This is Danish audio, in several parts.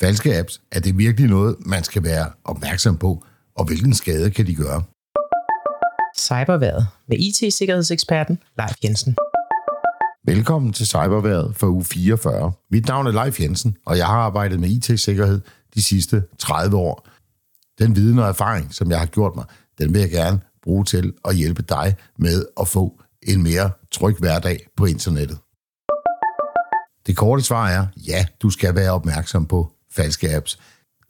Falske apps, er det virkelig noget, man skal være opmærksom på, og hvilken skade kan de gøre? Cyberværet med IT-sikkerhedseksperten Leif Jensen. Velkommen til Cyberværet for uge 44. Mit navn er Leif Jensen, og jeg har arbejdet med IT-sikkerhed de sidste 30 år. Den viden og erfaring, som jeg har gjort mig, den vil jeg gerne bruge til at hjælpe dig med at få en mere tryg hverdag på internettet. Det korte svar er, ja, du skal være opmærksom på falske apps.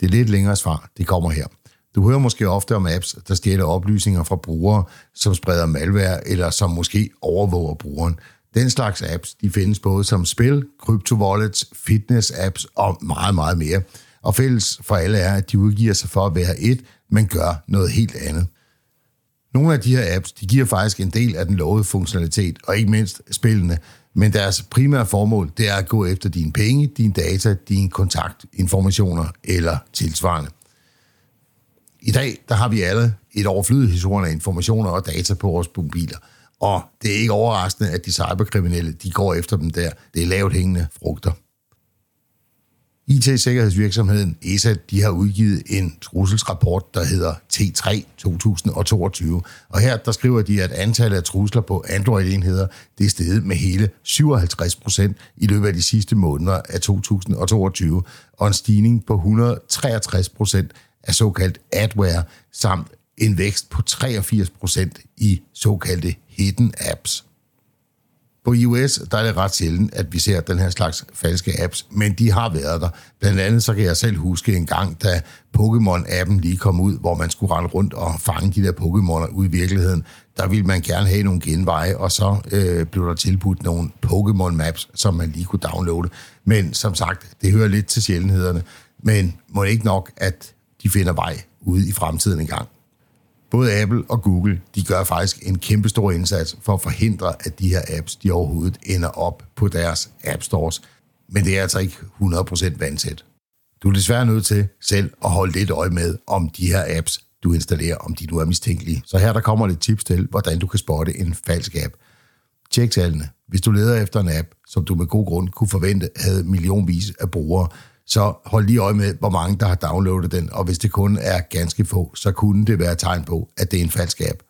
Det er lidt længere svar, det kommer her. Du hører måske ofte om apps, der stjæler oplysninger fra brugere, som spreder malware, eller som måske overvåger brugeren. Den slags apps, de findes både som spil, kryptowallets, fitness-apps og meget, meget mere. Og fælles for alle er, at de udgiver sig for at være et, men gør noget helt andet. Nogle af de her apps, de giver faktisk en del af den lovede funktionalitet, og ikke mindst spillene, men deres primære formål, det er at gå efter dine penge, dine data, dine kontaktinformationer eller tilsvarende. I dag, der har vi alle et overflødighedshorn af informationer og data på vores mobiler. Og det er ikke overraskende, at de cyberkriminelle, de går efter dem der. Det er lavt hængende frugter. IT-sikkerhedsvirksomheden ESA de har udgivet en trusselsrapport, der hedder T3 2022. Og her der skriver de, at antallet af trusler på Android-enheder det er steget med hele 57 procent i løbet af de sidste måneder af 2022, og en stigning på 163 procent af såkaldt adware, samt en vækst på 83 procent i såkaldte hidden apps. På iOS der er det ret sjældent, at vi ser den her slags falske apps, men de har været der. Blandt andet så kan jeg selv huske en gang, da Pokémon-appen lige kom ud, hvor man skulle rende rundt og fange de der Pokémoner ud i virkeligheden. Der ville man gerne have nogle genveje, og så øh, blev der tilbudt nogle Pokémon-maps, som man lige kunne downloade. Men som sagt, det hører lidt til sjældenhederne, men må ikke nok, at de finder vej ude i fremtiden engang. Både Apple og Google, de gør faktisk en kæmpe stor indsats for at forhindre, at de her apps, de overhovedet ender op på deres app stores. Men det er altså ikke 100% vandsæt. Du er desværre nødt til selv at holde lidt øje med, om de her apps, du installerer, om de nu er mistænkelige. Så her der kommer lidt tips til, hvordan du kan spotte en falsk app. Tjek tallene. Hvis du leder efter en app, som du med god grund kunne forvente havde millionvis af brugere, så hold lige øje med, hvor mange der har downloadet den, og hvis det kun er ganske få, så kunne det være et tegn på, at det er en falsk app.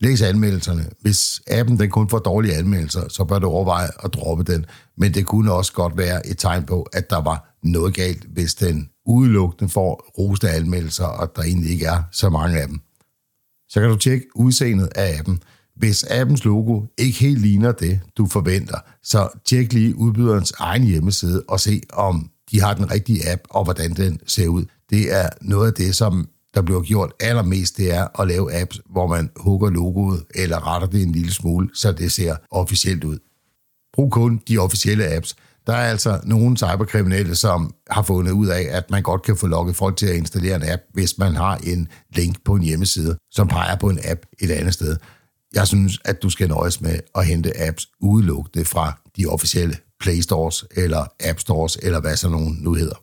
Læs anmeldelserne. Hvis appen den kun får dårlige anmeldelser, så bør du overveje at droppe den. Men det kunne også godt være et tegn på, at der var noget galt, hvis den udelukkende får roste anmeldelser, og der egentlig ikke er så mange af dem. Så kan du tjekke udseendet af appen. Hvis appens logo ikke helt ligner det, du forventer, så tjek lige udbyderens egen hjemmeside og se, om de har den rigtige app, og hvordan den ser ud. Det er noget af det, som der bliver gjort allermest, det er at lave apps, hvor man hugger logoet eller retter det en lille smule, så det ser officielt ud. Brug kun de officielle apps. Der er altså nogle cyberkriminelle, som har fundet ud af, at man godt kan få lukket folk til at installere en app, hvis man har en link på en hjemmeside, som peger på en app et andet sted. Jeg synes, at du skal nøjes med at hente apps udelukkende fra de officielle Play Stores eller App Stores, eller hvad så nogen nu hedder.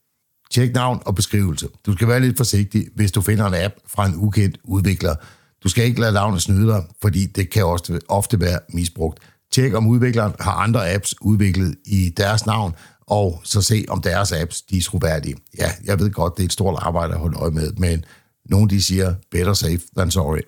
Tjek navn og beskrivelse. Du skal være lidt forsigtig, hvis du finder en app fra en ukendt udvikler. Du skal ikke lade navnet snyde dig, fordi det kan også ofte være misbrugt. Tjek om udvikleren har andre apps udviklet i deres navn, og så se om deres apps de er troværdige. Ja, jeg ved godt, det er et stort arbejde at holde øje med, men nogle de siger, better safe than sorry.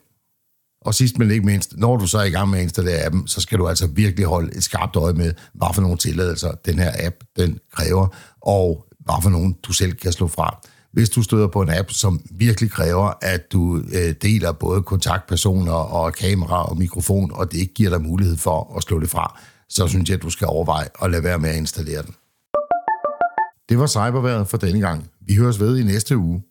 Og sidst men ikke mindst, når du så er i gang med at installere appen, så skal du altså virkelig holde et skarpt øje med, hvad for nogle tilladelser den her app den kræver, og hvad for nogle du selv kan slå fra. Hvis du støder på en app, som virkelig kræver, at du øh, deler både kontaktpersoner og kamera og mikrofon, og det ikke giver dig mulighed for at slå det fra, så synes jeg, at du skal overveje at lade være med at installere den. Det var cyberværet for denne gang. Vi høres ved i næste uge.